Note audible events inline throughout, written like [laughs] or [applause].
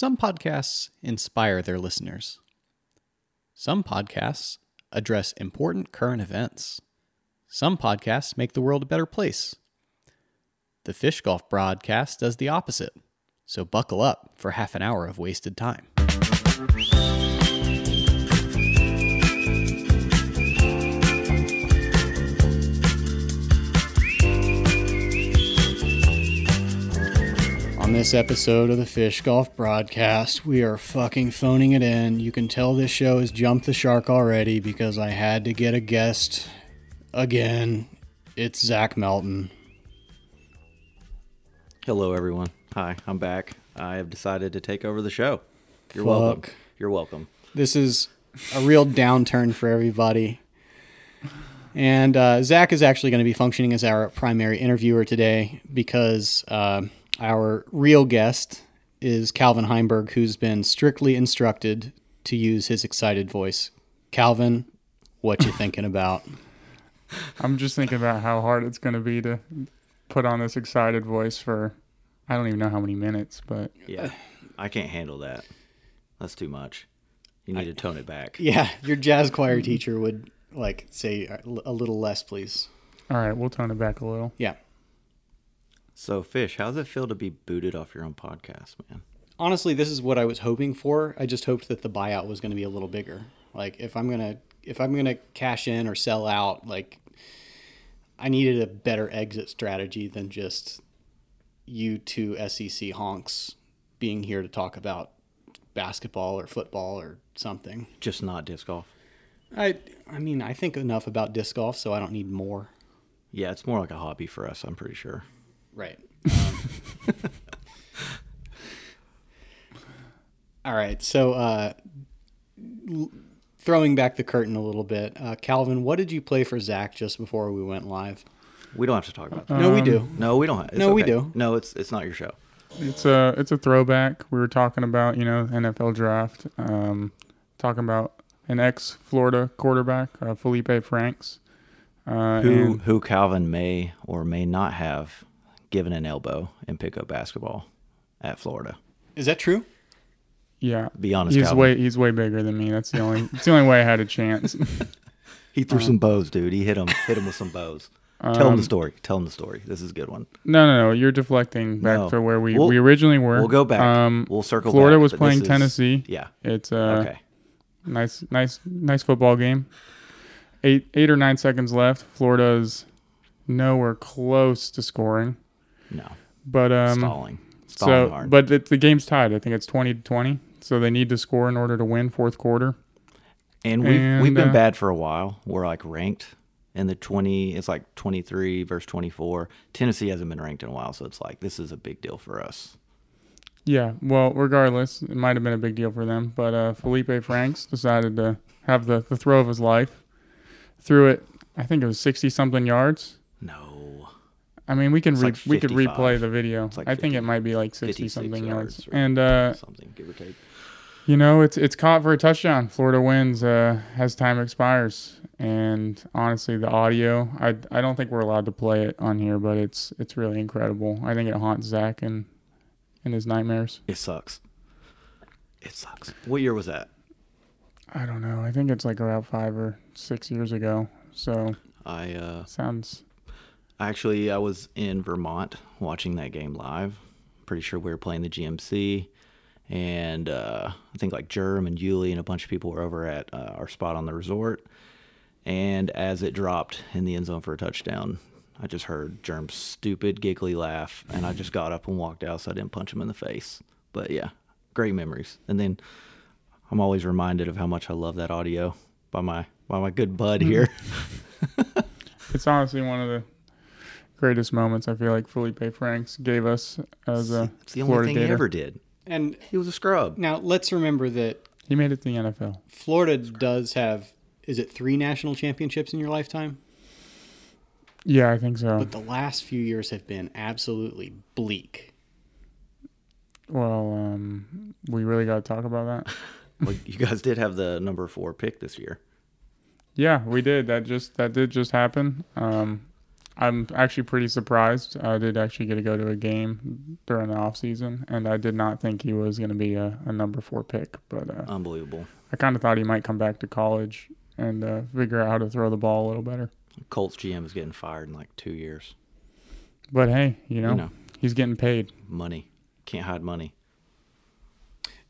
Some podcasts inspire their listeners. Some podcasts address important current events. Some podcasts make the world a better place. The Fish Golf broadcast does the opposite. So buckle up for half an hour of wasted time. On this episode of the Fish Golf broadcast, we are fucking phoning it in. You can tell this show has jumped the shark already because I had to get a guest again. It's Zach Melton. Hello, everyone. Hi, I'm back. I have decided to take over the show. You're Fuck. welcome. You're welcome. This is a real downturn for everybody. And uh, Zach is actually going to be functioning as our primary interviewer today because uh, our real guest is Calvin Heimburg, who's been strictly instructed to use his excited voice. Calvin, what you thinking about? [laughs] I'm just thinking about how hard it's going to be to put on this excited voice for I don't even know how many minutes, but Yeah, I can't handle that. That's too much. You need to tone it back. [laughs] Yeah, your jazz choir teacher would like say a little less, please. all right, we'll tone it back a little. Yeah. So, Fish, how does it feel to be booted off your own podcast, man? honestly this is what i was hoping for i just hoped that the buyout was going to be a little bigger like if i'm going to if i'm going to cash in or sell out like i needed a better exit strategy than just you two sec honks being here to talk about basketball or football or something Just not disc golf. i i mean i think enough about disc golf so i don't need more Yeah, it's more like a hobby for us, I'm pretty sure. Right. Um, [laughs] all right. So, uh, l- throwing back the curtain a little bit, uh, Calvin, what did you play for Zach just before we went live? We don't have to talk about that. no, we do. No, we don't have. it's no, we do. No, it's it's not your show. It's a it's a throwback. We were talking about you know NFL draft, um, talking about an ex Florida quarterback, uh, Felipe Franks. Uh, Who and- who Calvin may or may not have given an elbow in pickup basketball at Florida. Is that true? yeah, Be honest, he's Calvin. way he's way bigger than me. That's the only it's the only way I had a chance. [laughs] He threw Uh-huh. some bows, dude. He hit him hit him with some bows. Tell him Um, the story. Tell him the story. This is a good one. No, no, no. You're deflecting back No. to where we, We'll- we originally were. We'll go back. Um, we'll circle Florida back, was playing this is- Tennessee. Yeah. It's uh, Okay. nice, nice, nice football game. Eight, eight or nine seconds left. Florida's nowhere close to scoring, No. but um, Stalling. Stalling so hard. but it, the game's tied. I think it's twenty to twenty. So they need to score in order to win fourth quarter. and we've we've been uh, bad for a while. We're like ranked in the twenty. It's like twenty three versus twenty four. Tennessee hasn't been ranked in a while, so it's like this is a big deal for us. Yeah. Well, regardless, it might have been a big deal for them, but uh, Felipe Franks decided to have the, the throw of his life. Threw it. I think it was sixty something yards. No. I mean, we can re- like we could replay the video. Like I think it might be like sixty something yards. And uh, Something give or take. you know, it's it's caught for a touchdown. Florida wins uh, as time expires. And honestly, the audio, I I don't think we're allowed to play it on here, but it's it's really incredible. I think it haunts Zach and and his nightmares. It sucks. It sucks. What year was that? I don't know. I think it's like about five or six years ago. So I uh sounds Actually, I was in Vermont watching that game live. Pretty sure we were playing the GMC, and uh, I think like Germ and Yuli and a bunch of people were over at uh, our spot on the resort. And as it dropped in the end zone for a touchdown, I just heard Germ's stupid, giggly laugh, and I just got up and walked out so I didn't punch him in the face. But yeah, great memories. And then I'm always reminded of how much I love that audio by my by my good bud here. [laughs] [laughs] it's honestly one of the greatest moments I feel like Felipe Franks gave us as a it's the only Florida thing Gator. he ever did. And He was a scrub. now let's remember that He made it to the NFL. Florida does have is it three national championships in your lifetime? Yeah, I think so. But the last few years have been absolutely bleak. Well, um, we really got to talk about that. [laughs] Well, you guys did have the number four pick this year. Yeah, we did. That just that did just happen. Um, I'm actually pretty surprised. I did actually get to go to a game during the off season, and I did not think he was going to be a, a number four pick. But uh, Unbelievable. I kind of thought he might come back to college and uh, figure out how to throw the ball a little better. Colts GM is getting fired in like two years. But hey, you know, You know, he's getting paid. money can't hide money.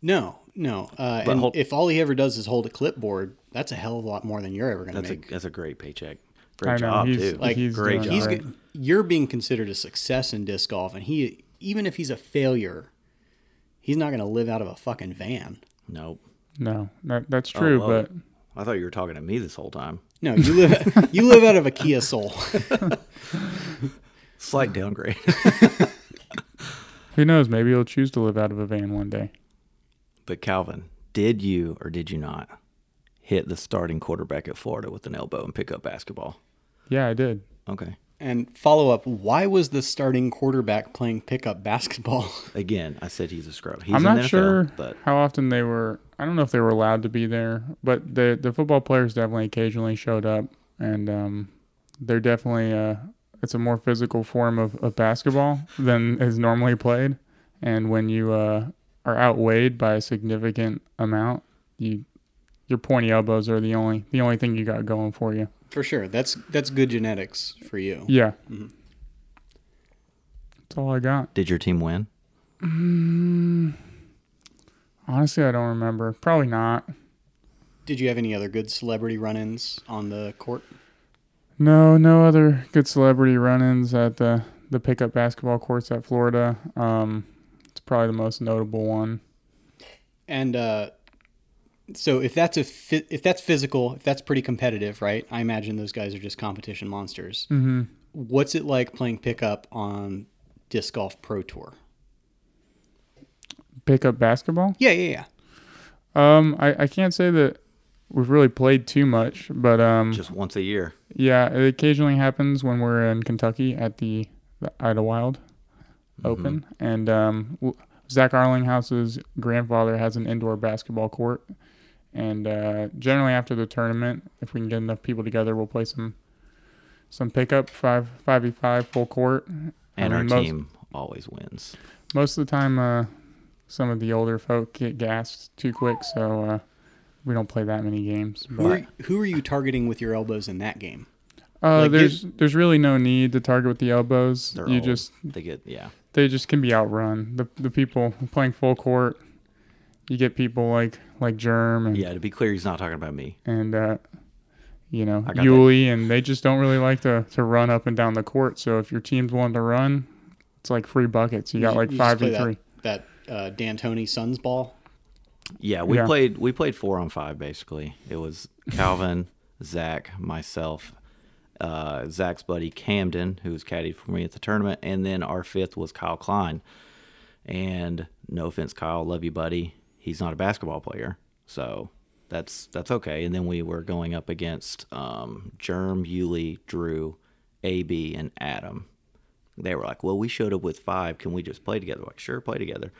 No, no. Uh, and hold- if all he ever does is hold a clipboard, that's a hell of a lot more than you're ever going to That's a make. that's a great paycheck. I Great know, job he's- too. Like, he's great job. He's you're being considered a success in disc golf, and he even if he's a failure, he's not going to live out of a fucking van. Nope. No, that that's Oh, true, but I thought you were talking to me this whole time. No, you live [laughs] you live out of a Kia Soul. [laughs] Slight downgrade. [laughs] who knows? Maybe he'll choose to live out of a van one day. but Calvin, did you or did you not hit the starting quarterback at Florida with an elbow and pick up basketball? Yeah, I did. Okay. and follow up: Why was the starting quarterback playing pickup basketball? [laughs] Again, I said he's a scrub. He's I'm not NFL, sure but how often they were. I don't know if they were allowed to be there, but the the football players definitely occasionally showed up, and um, they're definitely uh, it's a more physical form of, of basketball than is normally played. And when you uh, are outweighed by a significant amount, you your pointy elbows are the only the only thing you got going for you. For sure, that's that's good genetics for you. Yeah, Mhm. that's all I got. did your team win? Honestly, I don't remember. Probably not. Did you have any other good celebrity run-ins on the court? No, no other good celebrity run-ins at the the pickup basketball courts at Florida. Um, it's probably the most notable one. And uh, so, if that's a fi- if that's physical, if that's pretty competitive, right? I imagine those guys are just competition monsters. hmm What's it like playing pickup on disc golf pro tour? Pickup basketball. Yeah, yeah, yeah. Um, I, I can't say that we've really played too much, but um, Just once a year. yeah, it occasionally happens when we're in Kentucky at the, the Idlewild Open, and um, w- Zach Arlinghaus's grandfather has an indoor basketball court, and uh, generally after the tournament, if we can get enough people together, we'll play some some pickup five five v five full court. And I mean, our most- team always wins. Most of the time, uh, some of the older folk get gassed too quick, so uh, we don't play that many games. Who are, who are you targeting with your elbows in that game? uh, like, there's there's really no need to target with the elbows. They're you old. just They get yeah. they just can be outrun. The the people playing full court, you get people like like Germ and Yeah, to be clear, he's not talking about me. and uh, you know I that. Yuli, and they just don't really like to to run up and down the court. So if your team's willing to run, it's like free buckets. You got like just five play v three. That, that uh, D'Antoni Suns ball. Yeah, we Yeah. played we played four on five basically. It was Calvin, Zach, myself, uh, Zach's buddy Camden, who was caddy for me at the tournament, and then our fifth was Kyle Klein. And no offense, Kyle, love you, buddy. He's not a basketball player, so that's that's okay. And then we were going up against um, Germ, Yuli, Drew, AB, and Adam. They were like, "Well, we showed up with five. Can we just play together?" We're like, sure, play together.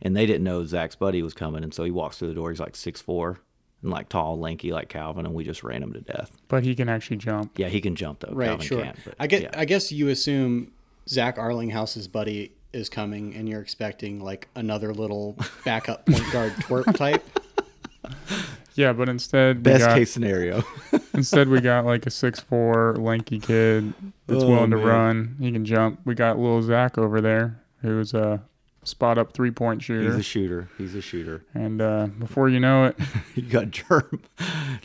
And they didn't know Zach's buddy was coming, and so he walks through the door. He's like six four and like tall, lanky, like Calvin, and we just ran him to death. But he can actually jump. Yeah, he can jump though. Right, Calvin sure. can't. But I get. yeah. I guess you assume Zach Arlinghaus's buddy is coming, and you're expecting like another little backup point guard [laughs] twerp type. Yeah, but instead we best got, case scenario. [laughs] Instead, we got like a six four lanky kid that's Oh, willing to man. run. He can jump. We got little Zach over there, who's a spot up three point shooter. He's a shooter. He's a shooter. and uh, before you know it, [laughs] You got Germ,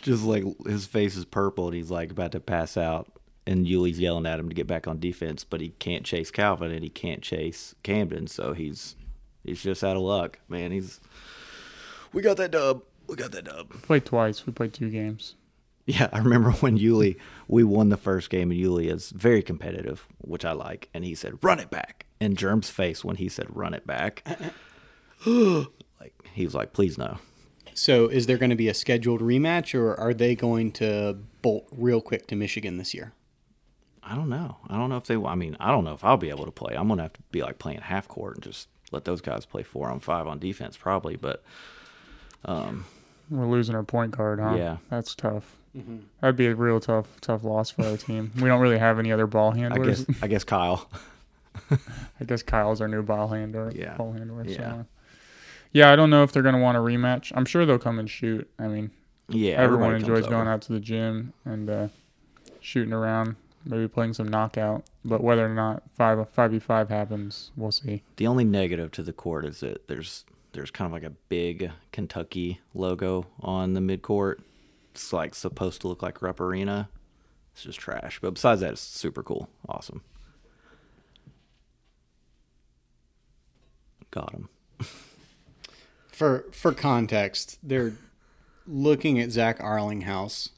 just like his face is purple, and he's like about to pass out. And Yuli's yelling at him to get back on defense, but he can't chase Calvin and he can't chase Camden, so he's he's just out of luck, man. He's we got that dub. We got that dub. we played twice. We played two games. Yeah, I remember [laughs] when Yuli we won the first game, and Yuli is very competitive, which I like, and he said, "Run it back." And Germ's face when he said, "Run it back," [laughs] like he was like, "Please no." So, is there going to be a scheduled rematch, or are they going to bolt real quick to Michigan this year? I don't know. I don't know if they. I mean, I don't know if I'll be able to play. I'm gonna have to be like playing half court and just let those guys play four on five on defense, probably. But We're losing our point guard, huh? Yeah. That's tough. That'd be a real tough tough loss for our team. We don't really have any other ball handlers. I handlers. guess I guess Kyle. [laughs] I guess Kyle's our new ball handler. Yeah. Ball handler. Yeah. So. Yeah, I don't know if they're gonna want a rematch. I'm sure they'll come and shoot. I mean, Yeah, everyone enjoys comes going out to the gym and uh, shooting around, maybe playing some knockout. But whether or not five five v five happens, we'll see. The only negative to the court is that there's there's kind of like a big Kentucky logo on the midcourt. It's like supposed to look like Rupp Arena. It's just trash. But besides that, it's super cool. Awesome. Got him. [laughs] For for context, they're looking at Zach Arlinghaus,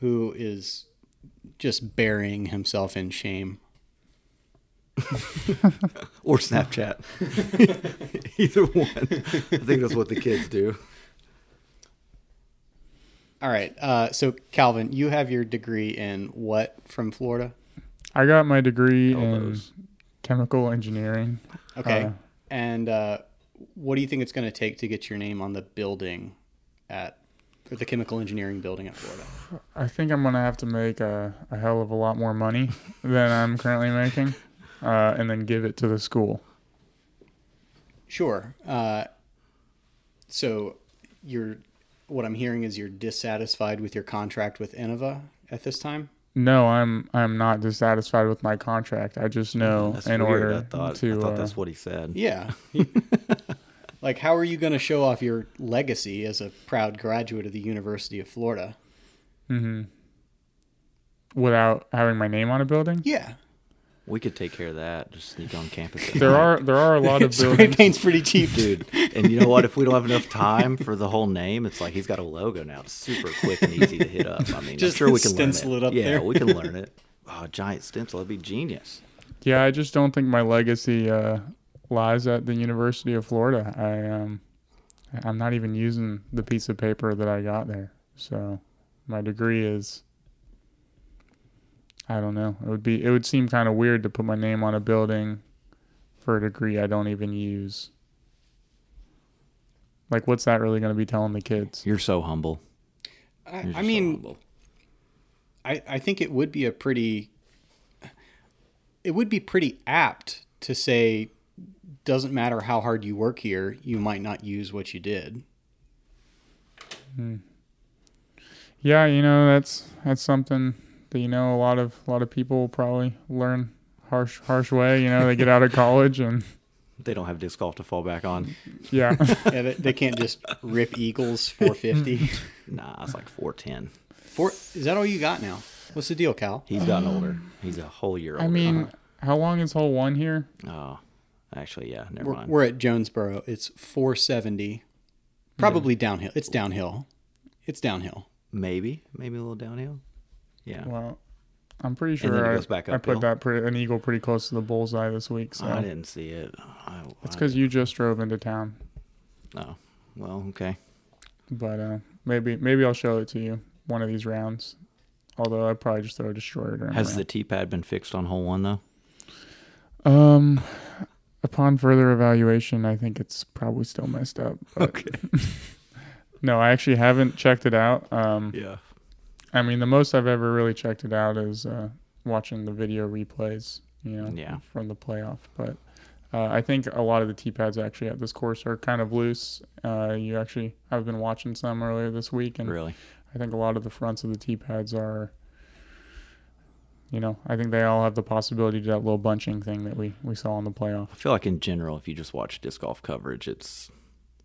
who is just burying himself in shame. [laughs] Or Snapchat. [laughs] Either one. I think that's what the kids do. All right. Uh, so Calvin, you have your degree in what from Florida? I got my degree All in chemical engineering. Okay. Uh, and uh, what do you think it's going to take to get your name on the building at or the chemical engineering building at Florida? I think I'm gonna have to make a, a hell of a lot more money [laughs] than I'm currently making, uh, and then give it to the school. Sure. Uh, so you're what I'm hearing is you're dissatisfied with your contract with Innova at this time. No, I'm I'm not dissatisfied with my contract. I just know That's in weird. order I thought, to I thought uh, that's what he said. Yeah. [laughs] [laughs] like, how are you going to show off your legacy as a proud graduate of the University of Florida? Mm-hmm. without having my name on a building. Yeah. We could take care of that. Just sneak on campus. [laughs] There are there are a lot of [laughs] Spray buildings. paint's pretty cheap, dude. And you know what? If we don't have enough time for the whole name, it's like he's got a logo now. It's super quick and easy to hit up. I mean, Just I'm sure we can stencil learn it up there. yeah, there. we can learn [laughs] it. Oh, a giant stencil. That'd be genius. Yeah, I just don't think my legacy uh, lies at the University of Florida. I um, I'm not even using the piece of paper that I got there. So my degree is. I don't know. It would be. It would seem kind of weird to put my name on a building, for a degree I don't even use. Like, what's that really going to be telling the kids? You're so humble. I, You're I just so mean, humble. I, I think it would be a pretty it would be pretty apt to say doesn't matter how hard you work here you might not use what you did hmm. Yeah, you know that's that's something that you know a lot of a lot of people will probably learn harsh harsh way. You know, they get out of college and [laughs] they don't have disc golf to fall back on. yeah. [laughs] yeah, they, they can't just rip eagles 450 [laughs] Nah, it's like 410. Four, is that all you got now what's the deal cal He's gotten older. He's a whole year older. I mean, how long is hole one here? oh, actually, yeah. Never we're, mind. we're at jonesboro it's 470 probably downhill it's downhill it's downhill maybe, maybe a little downhill. Yeah. Well, I'm pretty sure I, back I put that pretty, an eagle pretty close to the bullseye this week. So I didn't see it. I, it's because you just drove into town. Oh, well, okay. But uh, maybe maybe I'll show it to you one of these rounds. Although I'd probably just throw a destroyer Has the the T pad been fixed on hole one though? Um, upon further evaluation, I think it's probably still messed up. But [laughs] no, I actually haven't checked it out. Um, Yeah. I mean, the most I've ever really checked it out is uh, watching the video replays, you know, Yeah. from the playoff. But uh, I think a lot of the tee pads actually at this course are kind of loose. Uh, you actually, I've been watching some earlier this week, and Really? I think a lot of the fronts of the tee pads are. You know, I think they all have the possibility to do that little bunching thing that we, we saw in the playoff. I feel like in general, if you just watch disc golf coverage, it's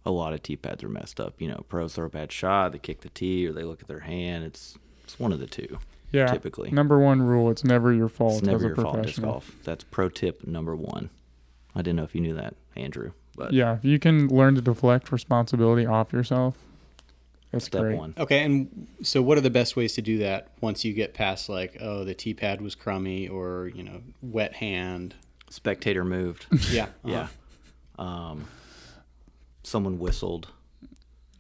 a lot of tee pads are messed up. You know, pros throw a bad shot, they kick the tee, or they look at their hand. It's it's one of the two Yeah. typically. Number one rule: it's never your fault it's never your fault disc golf. That's pro tip number one. I didn't know if you knew that, Andrew, but Yeah, if you can learn to deflect responsibility off yourself, that's step great. one. Okay, and so what are the best ways to do that once you get past like, oh, the T pad was crummy or you know, wet hand? Spectator moved. Yeah, [laughs] yeah. uh-huh. Um, someone whistled.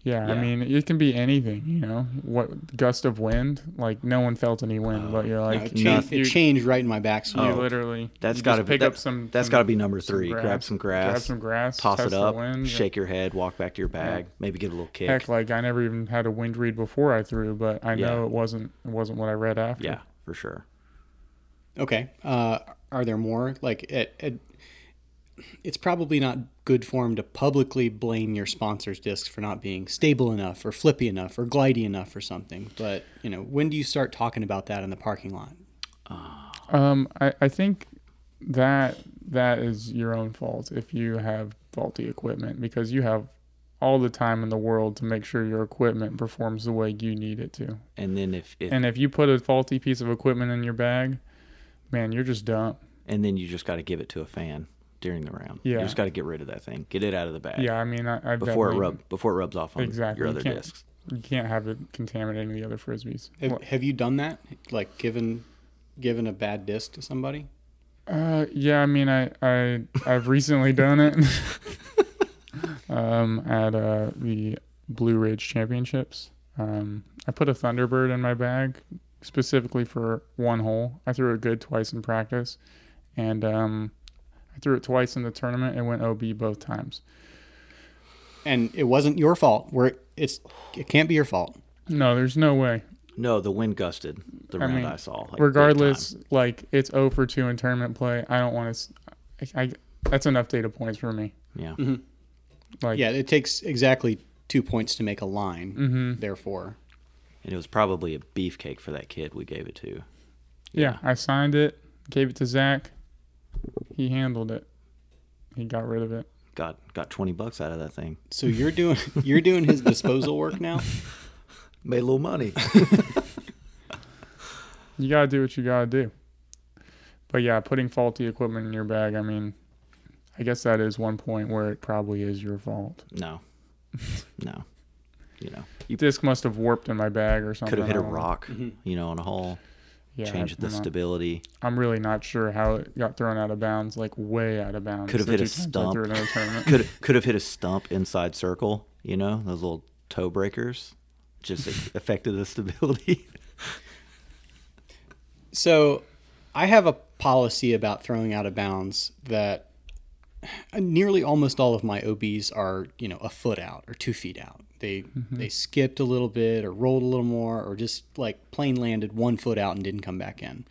Yeah, I mean, it can be anything, you know. What gust of wind? Like no one felt any wind, but you're No, like, it, changed, nothing. it changed right in my you backswing. literally That's you got to be pick that, up some. That's some- got to be number some three. Grab some grass, grab some grass, toss it up, wind. shake your head, walk back to your bag, maybe get a little kick. Heck, like I never even had a wind read before I threw, but I know Yeah. it wasn't it wasn't what I read after. yeah, for sure. Okay. Uh, are there more? Like, it, it, it's probably not good form to publicly blame your sponsor's discs for not being stable enough or flippy enough or glidey enough or something. But, you know, when do you start talking about that in the parking lot? Um, I, I think that that is your own fault if you have faulty equipment because you have all the time in the world to make sure your equipment performs the way you need it to. And then if, if And if you put a faulty piece of equipment in your bag, man, you're just dumb. and then you just got to give it to a fan during the round. Yeah. you just got to get rid of that thing. Get it out of the bag. Yeah, I mean, I, I've before it definitely- rub before it rubs off on Exactly. your You other can't- discs. You can't have it contaminating the other frisbees. Have, have you done that? Like, given given a bad disc to somebody? Uh, yeah, I mean, I, I, I've recently done it [laughs] um, at uh, the Blue Ridge Championships. Um, I put a Thunderbird in my bag specifically for one hole. I threw it good twice in practice, and um, I threw it twice in the tournament. It went OB both times. And it wasn't your fault. Where it's it can't be your fault. No, there's no way. No, the wind gusted the I round mean, I saw. like, Regardless, like it's 0 for 2 in tournament play. I don't want to. I, I, that's enough data points for me. Yeah. Like, Yeah, it takes exactly two points to make a line. Mhm. Therefore, And it was probably a beefcake for that kid we gave it to. Yeah, I signed it, gave it to Zach. He handled it. He got rid of it. Got got twenty bucks out of that thing. so you're doing [laughs] you're doing his disposal work now. [laughs] Made a little money. [laughs] You gotta do what you gotta do. But yeah, putting faulty equipment in your bag, I mean, I guess that is one point where it probably is your fault. no. No. You know. You Disc must have warped in my bag or something. could have hit a don't know. rock, mm-hmm. you know, on a hole. Yeah, changed the not- stability. I'm really not sure how it got thrown out of bounds, like way out of bounds. Could have hit a two times I stump. threw it in a tournament. Could could have hit a stump inside circle, you know, those little toe breakers. Just [laughs] affected the stability. So, I have a policy about throwing out of bounds that nearly almost all of my OBs are, you know, a foot out or two feet out. They they skipped a little bit or rolled a little more or just like plane landed one foot out and didn't come back in.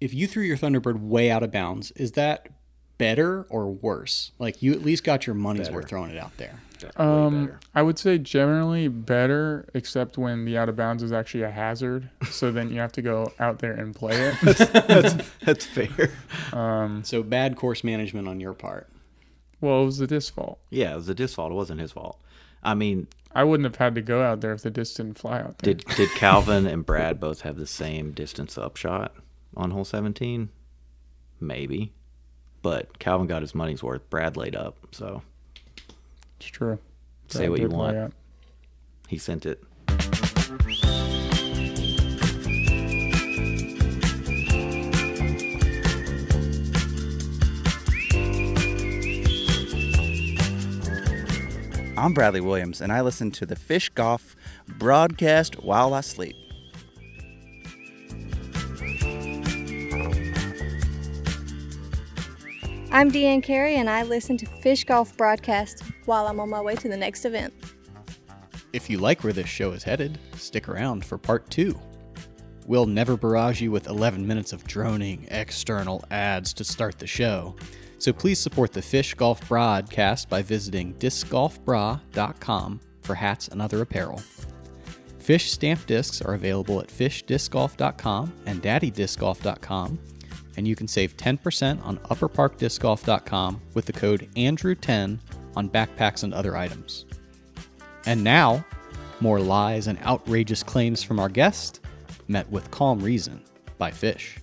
If you threw your Thunderbird way out of bounds, is that better or worse? Like you at least got your money's worth throwing it out there. Um. I would say generally better, except when the out of bounds is actually a hazard. So then you have to go out there and play it. [laughs] That's fair. So bad course management on your part. well, it was the disc fault. Yeah, it was the disc fault. It wasn't his fault. I mean, I wouldn't have had to go out there if the disc didn't fly out there. did did Calvin and Brad both have the same distance upshot on hole 17? Maybe. But Calvin got his money's worth. Brad laid up, so It's true. say Brad what you want. He sent it. I'm Bradley Williams, and I listen to the Fish Golf broadcast while I sleep. I'm Deanne Carey, and I listen to Fish Golf broadcast while I'm on my way to the next event. If you like where this show is headed, stick around for part two. We'll never barrage you with 11 minutes of droning external ads to start the show. So please support the Fish Golf broadcast by visiting discgolfbrah.com for hats and other apparel. Fish stamp discs are available at fishdiscgolf.com and daddydiscgolf.com, and you can save 10% on upperparkdiscgolf.com with the code ANDREW10 on backpacks and other items. And now, more lies and outrageous claims from our guest, met with calm reason by Fish.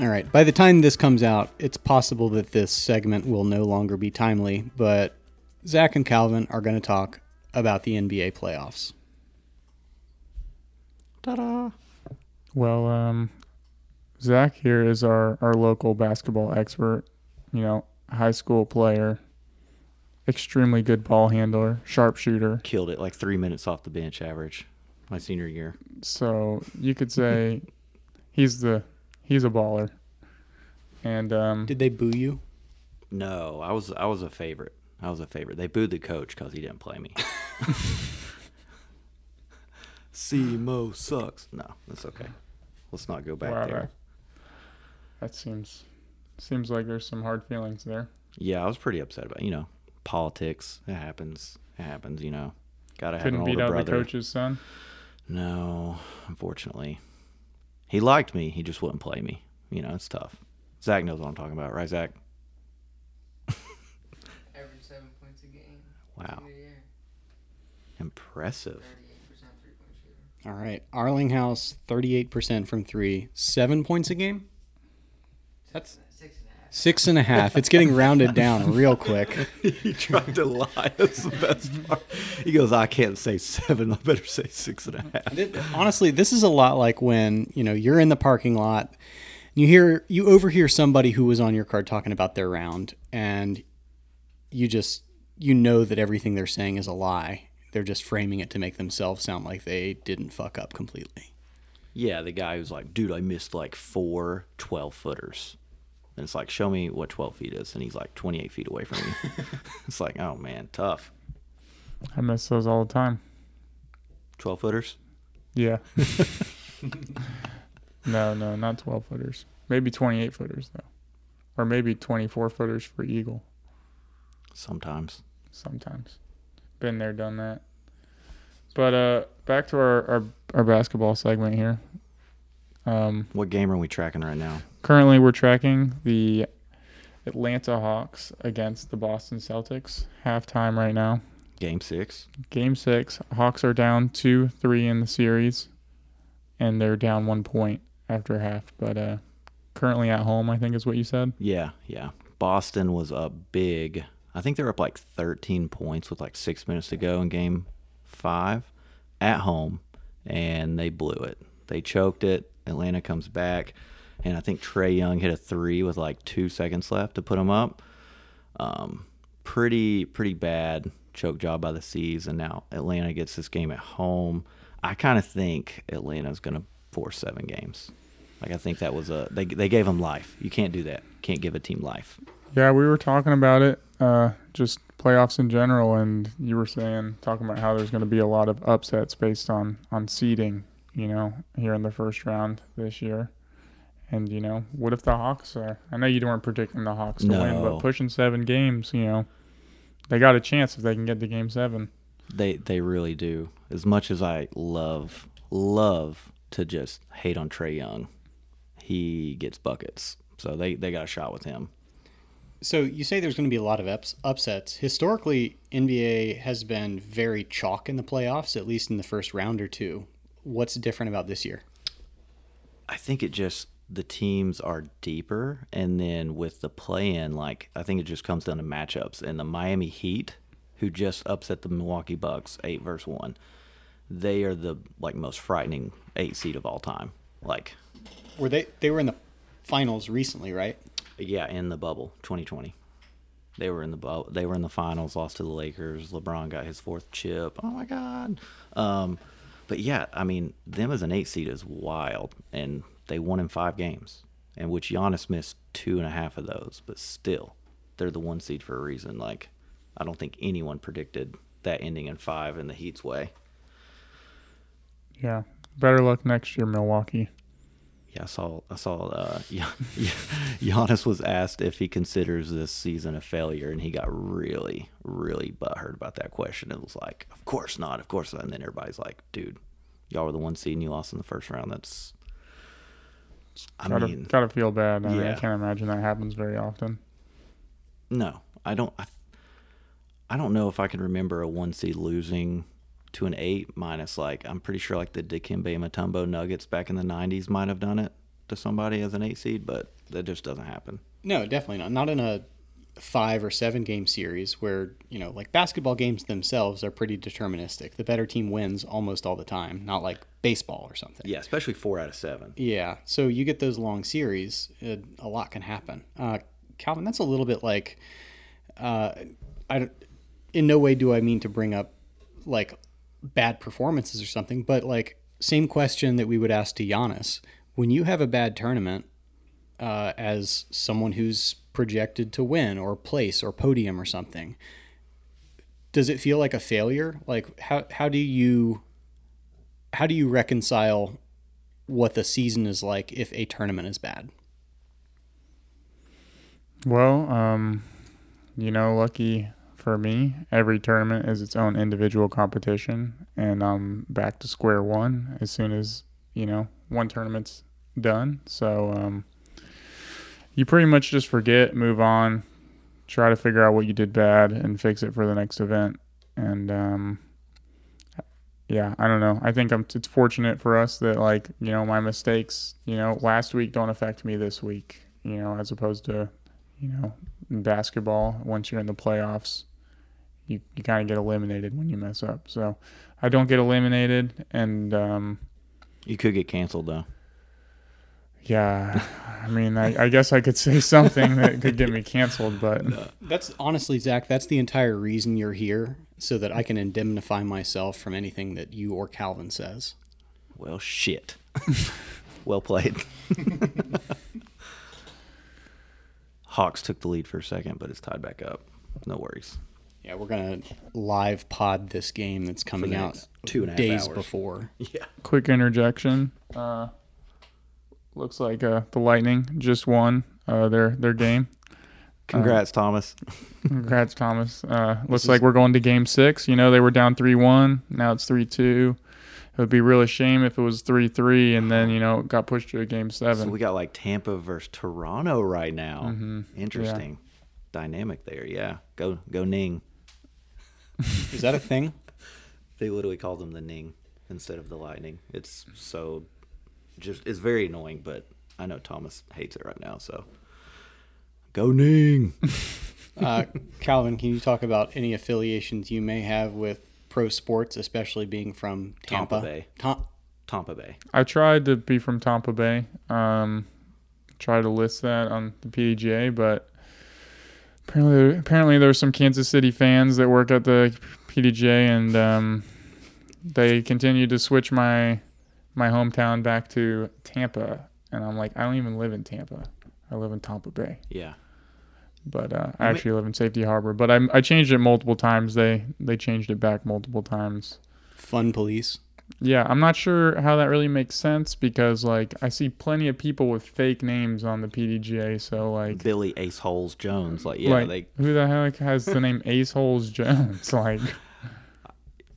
All right, by the time this comes out, it's possible that this segment will no longer be timely, but Zach and Calvin are going to talk about the NBA playoffs. Ta-da! Well, um, Zach here is our, our local basketball expert, you know, high school player, extremely good ball handler, sharpshooter. Killed it like three minutes off the bench average my senior year. So you could say [laughs] he's the he's a baller. And um, Did they boo you? No, I was I was a favorite. I was a favorite. They booed the coach because he didn't play me. [laughs] Mo sucks. No, that's okay. Let's not go back wow, there. that, that seems seems like there's some hard feelings there. Yeah, I was pretty upset about you know politics. It happens. It happens. You know, gotta have Couldn't an beat out brother. the coach's son. No, unfortunately, he liked me. He just wouldn't play me. You know, it's tough. Zach knows what I'm talking about, right, Zach? [laughs] Average seven points a game. Wow, impressive. 38% three. All right. Arlinghaus, 38% from three, seven points a game? That's Six and a half. six and a half. It's getting rounded down real quick. [laughs] he tried to lie. That's the best part. He goes, I can't say seven. I better say six and a half. Honestly, this is a lot like when, you know, you're in the parking lot, you hear, you overhear somebody who was on your card talking about their round, and you just, you know that everything they're saying is a lie. They're just framing it to make themselves sound like they didn't fuck up completely. Yeah, the guy who's like, dude, I missed like four 12 footers. And it's like, show me what 12 feet is. And he's like 28 feet away from me. [laughs] [laughs] it's like, oh man, tough. I miss those all the time. 12 footers? Yeah. [laughs] no, no, not 12 footers. Maybe 28 footers, though. Or maybe 24 footers for Eagle Sometimes. sometimes. Been there, done that. But uh, back to our, our, our basketball segment here. Um, What game are we tracking right now? Currently, we're tracking the Atlanta Hawks against the Boston Celtics. Halftime right now. Game six. Game six. Hawks are down 2 3 in the series, and they're down one point after half. But uh, currently at home, I think is what you said. Yeah, yeah. Boston was up big. I think they're up like 13 points with like six minutes to go in game five at home, and they blew it. They choked it. Atlanta comes back, and I think Trae Young hit a three with like two seconds left to put them up. Um, pretty, pretty bad choke job by the C's, and now Atlanta gets this game at home. I kind of think Atlanta's going to force seven games. Like I think that was a they they gave them life. You can't do that. Can't give a team life. Yeah, we were talking about it, uh, just playoffs in general, and you were saying talking about how there's going to be a lot of upsets based on on seeding, you know, here in the first round this year. And you know, what if the Hawks are? I know you weren't predicting the Hawks to win, but pushing seven games, you know, they got a chance if they can get to game seven. They they really do. As much as I love love to just hate on Trae Young, he gets buckets. So they they got a shot with him. So you say there's going to be a lot of ups- upsets. Historically, NBA has been very chalk in the playoffs, at least in the first round or two. What's different about this year? I think it just the teams are deeper, and then with the play-in, like I think it just comes down to matchups. And the Miami Heat, who just upset the Milwaukee Bucks eight versus one, they are the like most frightening eight seed of all time. Like, Were they they were in the finals recently, right? yeah, in the bubble, 2020, they were in the bu- they were in the finals, lost to the Lakers. LeBron got his fourth chip. Oh my God. Um, but yeah, I mean, them as an eight seed is wild, and they won in five games, and which Giannis missed two and a half of those, but still, they're the one seed for a reason. Like, I don't think anyone predicted that ending in five in the Heat's way. Yeah, better luck next year, Milwaukee. Yeah, I saw. I saw. Uh, [laughs] Giannis was asked if he considers this season a failure, and he got really, really butthurt about that question. It was like, "Of course not, of course not." And then everybody's like, "Dude, y'all were the one seed and you lost in the first round. That's." I Gotta mean, gotta feel bad. I, mean, I can't imagine that happens very often. no, I don't. I, I don't know if I can remember a one seed losing to an eight minus like I'm pretty sure like the Dikembe Mutombo Nuggets back in the '90s might have done it to somebody as an eight seed, but that just doesn't happen. No, definitely not. Not in a five or seven game series where, you know, like basketball games themselves are pretty deterministic. The better team wins almost all the time, not like baseball or something. Yeah, especially four out of seven. Yeah. So you get those long series, uh, a lot can happen. Uh, Calvin, that's a little bit like, uh, I don't- in no way do I mean to bring up like bad performances or something, but like same question that we would ask to Giannis. When you have a bad tournament, uh, as someone who's projected to win or place or podium or something, does it feel like a failure? Like how how do you how do you reconcile what the season is like if a tournament is bad? Well, um, you know, lucky for me, every tournament is its own individual competition, and I'm back to square one as soon as you know one tournament's done. So um, you pretty much just forget, move on, try to figure out what you did bad, and fix it for the next event. And um, yeah, I don't know. I think I'm. It's fortunate for us that like you know my mistakes, you know, last week don't affect me this week. You know, as opposed to you know, in basketball, once you're in the playoffs, you, you kind of get eliminated when you mess up. So I don't get eliminated. And um, You could get canceled though. Yeah, I mean, I, I guess I could say [laughs] something that could get me canceled, but That's honestly, Zach, that's the entire reason you're here, so that I can indemnify myself from anything that you or Calvin says. Well, shit. [laughs] well played. [laughs] Hawks took the lead for a second, but it's tied back up. No worries. Yeah, we're gonna live pod this game that's coming out next two and a half days hours. before. Yeah. quick interjection. Uh, looks like uh, the Lightning just won uh, their their game. Congrats, Thomas. Congrats, Thomas. Uh, looks like we're going to game six. You know, they were down 3 1. Now it's 3 2. It would be a shame if it was 3 3 and then, you know, got pushed to a game So seven. we got like Tampa versus Toronto right now. Mm-hmm. Interesting. Dynamic there. Yeah. Go go Ning. Is that a thing? [laughs] They literally call them the Ning instead of the Lightning. It's so just it's very annoying, but I know Thomas hates it right now, so go Ning. [laughs] Uh, Calvin, can you talk about any affiliations you may have with pro sports, especially being from Tampa? Tampa Bay. Tom- Tampa Bay. I tried to be from Tampa Bay. Um, try to list that on the PDGA, but apparently, apparently there were some Kansas City fans that work at the PDGA, and um, they continued to switch my my hometown back to Tampa, and I'm like, I don't even live in Tampa. I live in Tampa Bay, Yeah. but uh, I actually live in Safety Harbor. But I I changed it multiple times. They they changed it back multiple times. Fun Police. Yeah, I'm not sure how that really makes sense because like I see plenty of people with fake names on the PDGA. So like, Billy Ace Holes Jones. Like yeah, like they who the heck has the name Ace Holes Jones? [laughs] Like,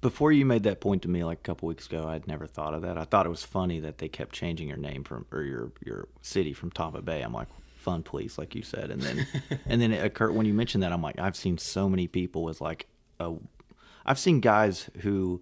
before you made that point to me like a couple weeks ago, I'd never thought of that. I thought it was funny that they kept changing your name from or your your city from Tampa Bay. I'm like, fun police, like you said, and then [laughs] and then it occurred when you mentioned that. I'm like, I've seen so many people with like a, I've seen guys who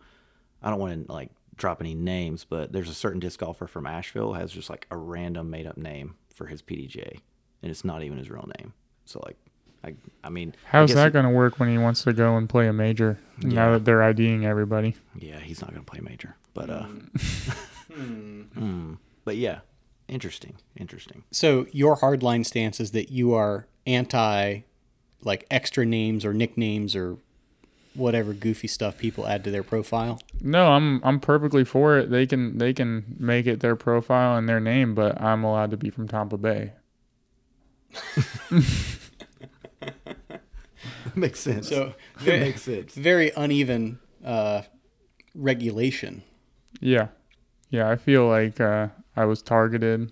I don't want to like drop any names, but there's a certain disc golfer from Asheville has just like a random made up name for his PDJ, and it's not even his real name. So like, I I mean, how's guess that going to work when he wants to go and play a major Yeah. now that they're IDing everybody? Yeah, he's not going to play major, but uh, mm. [laughs] but yeah, interesting, interesting. So your hardline stance is that you are anti, like extra names or nicknames or whatever goofy stuff people add to their profile. No, I'm I'm perfectly for it. They can they can make it their profile and their name, but I'm allowed to be from Tampa Bay. [laughs] [laughs] [laughs] makes sense. So it [laughs] very, makes sense. very uneven uh, regulation. Yeah, yeah. I feel like uh, I was targeted,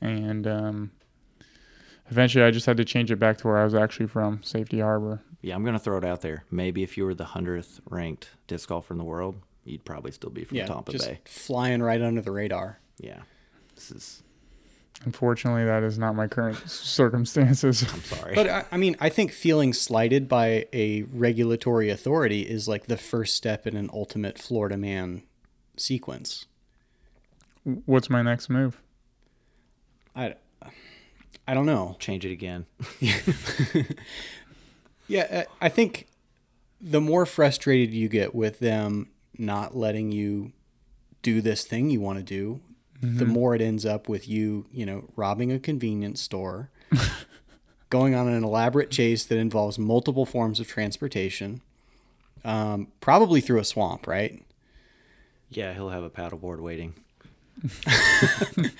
and um, eventually I just had to change it back to where I was actually from, Safety Harbor. Yeah, I'm going to throw it out there. Maybe if you were the hundredth ranked disc golfer in the world, you'd probably still be from Yeah, Tampa just Bay. flying right under the radar. Yeah, this is. Unfortunately, that is not my current [laughs] circumstances. I'm sorry. But I, I mean, I think feeling slighted by a regulatory authority is like the first step in an ultimate Florida man sequence. What's my next move? I, I don't know. Change it again. [laughs] Yeah, I I think the more frustrated you get with them not letting you do this thing you want to do, the more it ends up with you, you know, robbing a convenience store, [laughs] going on an elaborate chase that involves multiple forms of transportation, um, probably through a swamp, right? Yeah, he'll have a paddleboard waiting. [laughs]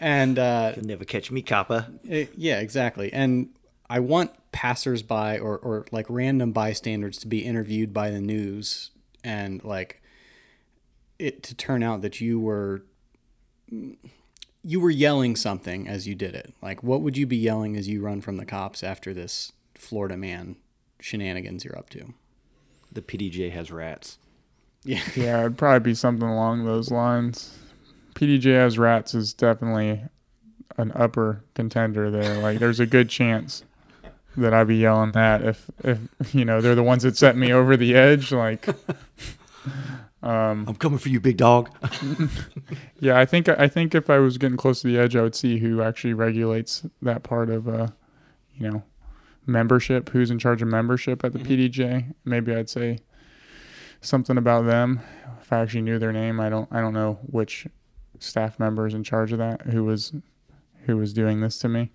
And uh, You'll never catch me, copper. Eh, yeah, exactly. And I want passersby or, or like random bystanders to be interviewed by the news and like it to turn out that you were you were yelling something as you did it. Like what would you be yelling as you run from the cops after this Florida man shenanigans you're up to? The PDJ has rats. Yeah. [laughs] Yeah, it'd probably be something along those lines. PDJ has rats is definitely an upper contender there. Like, there's a good chance that I'd be yelling that if, if you know, they're the ones that set me over the edge. Like, [laughs] I'm coming for you, big dog. [laughs] yeah, I think I think if I was getting close to the edge, I would see who actually regulates that part of, uh, you know, membership. Who's in charge of membership at the PDJ? Maybe I'd say something about them. If I actually knew their name, I don't. I don't know which staff member is in charge of that. Who was who was doing this to me?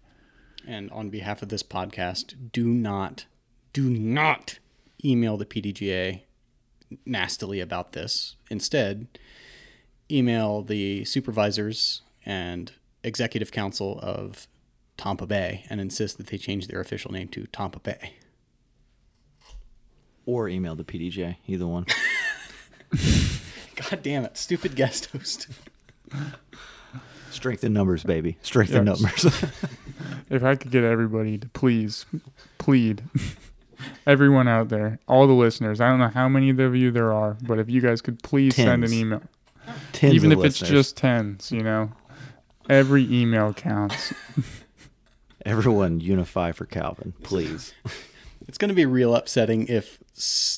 And on behalf of this podcast, do not, do not email the PDGA nastily about this. Instead, email the supervisors and executive council of Tampa Bay and insist that they change their official name to Tampa Bay. or email the PDJ, either one. [laughs] [laughs] God damn it, stupid guest host. Strength in numbers, baby. Strength in Yes. numbers. [laughs] If I could get everybody to please plead, everyone out there, all the listeners. I don't know how many of you there are, but if you guys could please send an email, Tens even if of it's just tens, you know, every email counts. [laughs] everyone unify for Calvin, please. It's going to be real upsetting if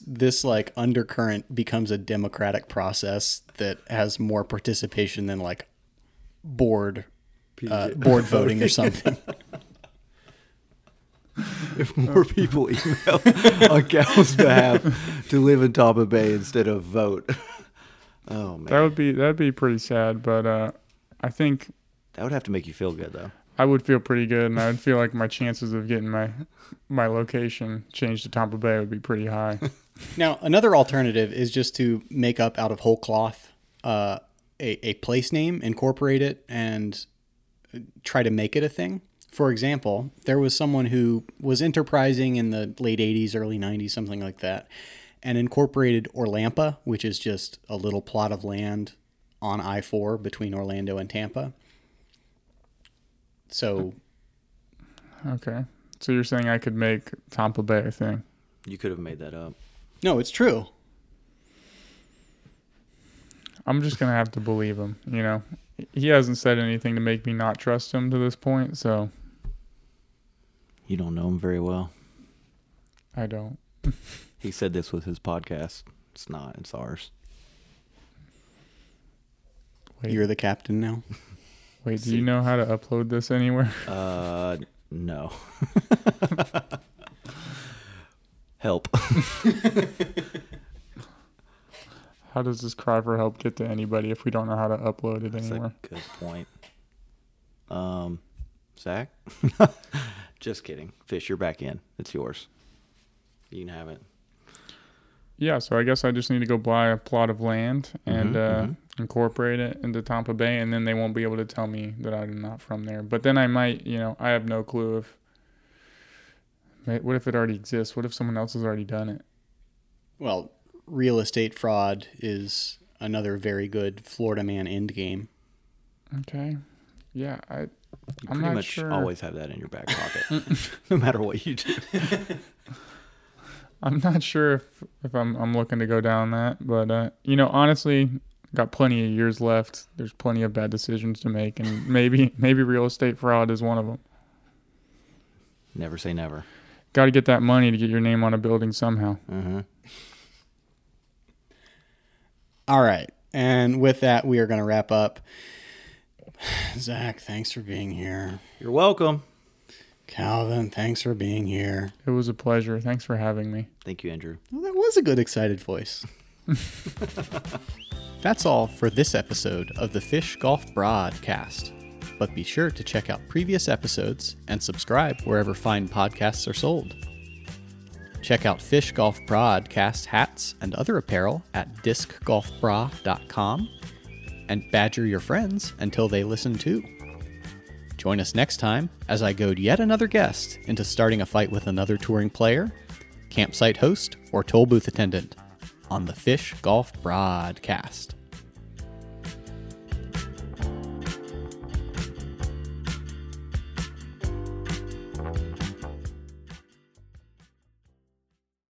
this like undercurrent becomes a democratic process that has more participation than like board uh, board voting or [laughs] something. If more people email on Cal's behalf to live in Tampa Bay instead of vote. [laughs] Oh man, That would be that'd be pretty sad, but uh, I think that would have to make you feel good though. I would feel pretty good, and I would feel like my chances of getting my my location changed to Tampa Bay would be pretty high. [laughs] Now, another alternative is just to make up out of whole cloth uh, a, a place name, incorporate it, and try to make it a thing. For example, there was someone who was enterprising in the late 80s, early 90s, something like that, and incorporated Orlampa, which is just a little plot of land on I 4 between Orlando and Tampa. So, Okay, so you're saying I could make Tampa Bay a thing? You could have made that up. no, it's true. I'm just gonna have to believe him. You know, he hasn't said anything to make me not trust him to this point, so You don't know him very well. I don't. [laughs] He said this was his podcast. It's not. It's ours. Wait. You're the captain now. [laughs] Wait, do you know how to upload this anywhere? [laughs] Uh, no. Help. How does this cry for help get to anybody if we don't know how to upload it That's anywhere? a good point. Um, Zach? [laughs] Just kidding. Fish, you're back in. It's yours. You can have it. Yeah, so I guess I just need to go buy a plot of land and Mhm, uh, incorporate it into Tampa Bay, and then they won't be able to tell me that I'm not from there. But then I might, you know, I have no clue if. What if it already exists? What if someone else has already done it? Well, real estate fraud is another very good Florida man end game. Okay. Yeah, I. You I'm pretty much sure. always have that in your back pocket, [laughs] no matter what you do. [laughs] I'm not sure if, if I'm I'm looking to go down that, but uh, you know, honestly, got plenty of years left. There's plenty of bad decisions to make, and [laughs] maybe maybe real estate fraud is one of them. Never say never. Got to get that money to get your name on a building somehow. Mm-hmm. All right. And with that, we are going to wrap up. Zach, thanks for being here. You're welcome. Calvin, thanks for being here. It was a pleasure. Thanks for having me. Thank you, Andrew. Well, that was a good, excited voice. [laughs] That's all for this episode of the Fish Golf Brah-dcast. But be sure to check out previous episodes and subscribe wherever fine podcasts are sold. Check out Fish Golf Brah-dcast hats and other apparel at discgolfbrah.com and badger your friends until they listen too. Join us next time as I goad yet another guest into starting a fight with another touring player, campsite host, or toll booth attendant on the Fish Golf Brah-dcast.